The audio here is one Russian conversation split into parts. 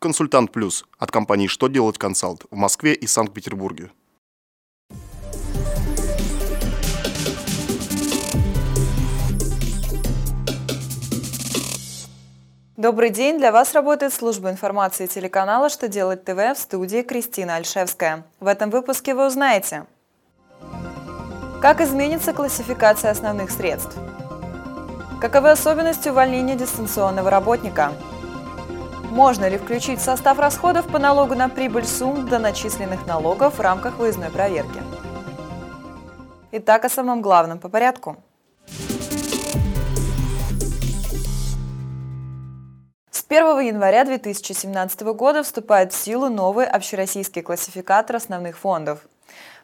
Консультант Плюс от компании «Что делать консалт» в Москве и Санкт-Петербурге. Добрый день! Для вас работает служба информации телеканала «Что делать ТВ» в студии Кристина Альшевская. В этом выпуске вы узнаете Как изменится классификация основных средств? Каковы особенности увольнения дистанционного работника? Можно ли включить в состав расходов по налогу на прибыль сумм до начисленных налогов в рамках выездной проверки? Итак, о самом главном по порядку. С 1 января 2017 года вступает в силу новый общероссийский классификатор основных фондов –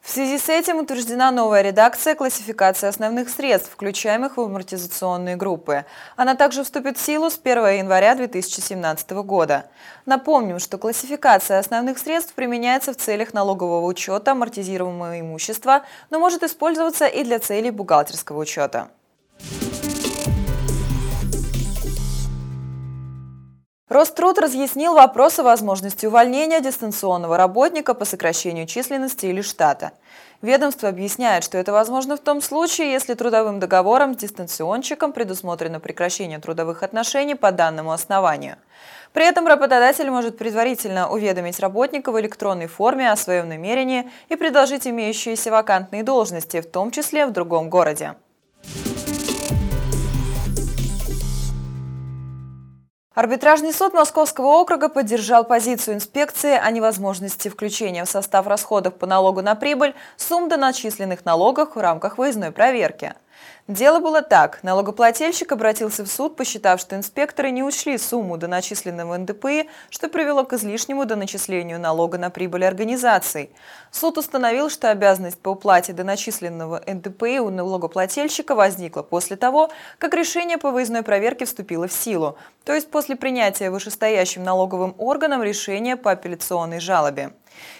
в связи с этим утверждена новая редакция классификации основных средств, включаемых в амортизационные группы. Она также вступит в силу с 1 января 2017 года. Напомним, что классификация основных средств применяется в целях налогового учета амортизируемого имущества, но может использоваться и для целей бухгалтерского учета. Роструд разъяснил вопрос о возможности увольнения дистанционного работника по сокращению численности или штата. Ведомство объясняет, что это возможно в том случае, если трудовым договором с дистанционщиком предусмотрено прекращение трудовых отношений по данному основанию. При этом работодатель может предварительно уведомить работника в электронной форме о своем намерении и предложить имеющиеся вакантные должности, в том числе в другом городе. Арбитражный суд Московского округа поддержал позицию инспекции о невозможности включения в состав расходов по налогу на прибыль сумм до начисленных налогов в рамках выездной проверки. Дело было так. Налогоплательщик обратился в суд, посчитав, что инспекторы не учли сумму до начисленного НДПИ, что привело к излишнему доначислению налога на прибыль организаций. Суд установил, что обязанность по уплате до начисленного НДПИ у налогоплательщика возникла после того, как решение по выездной проверке вступило в силу, то есть после принятия вышестоящим налоговым органом решения по апелляционной жалобе.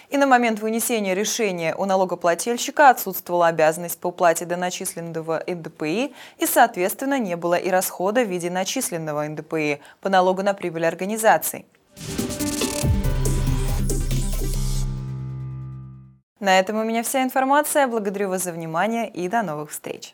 И на момент вынесения решения у налогоплательщика отсутствовала обязанность по уплате до начисленного НДПИ и, соответственно, не было и расхода в виде начисленного НДПИ по налогу на прибыль организаций. На этом у меня вся информация. Благодарю вас за внимание и до новых встреч.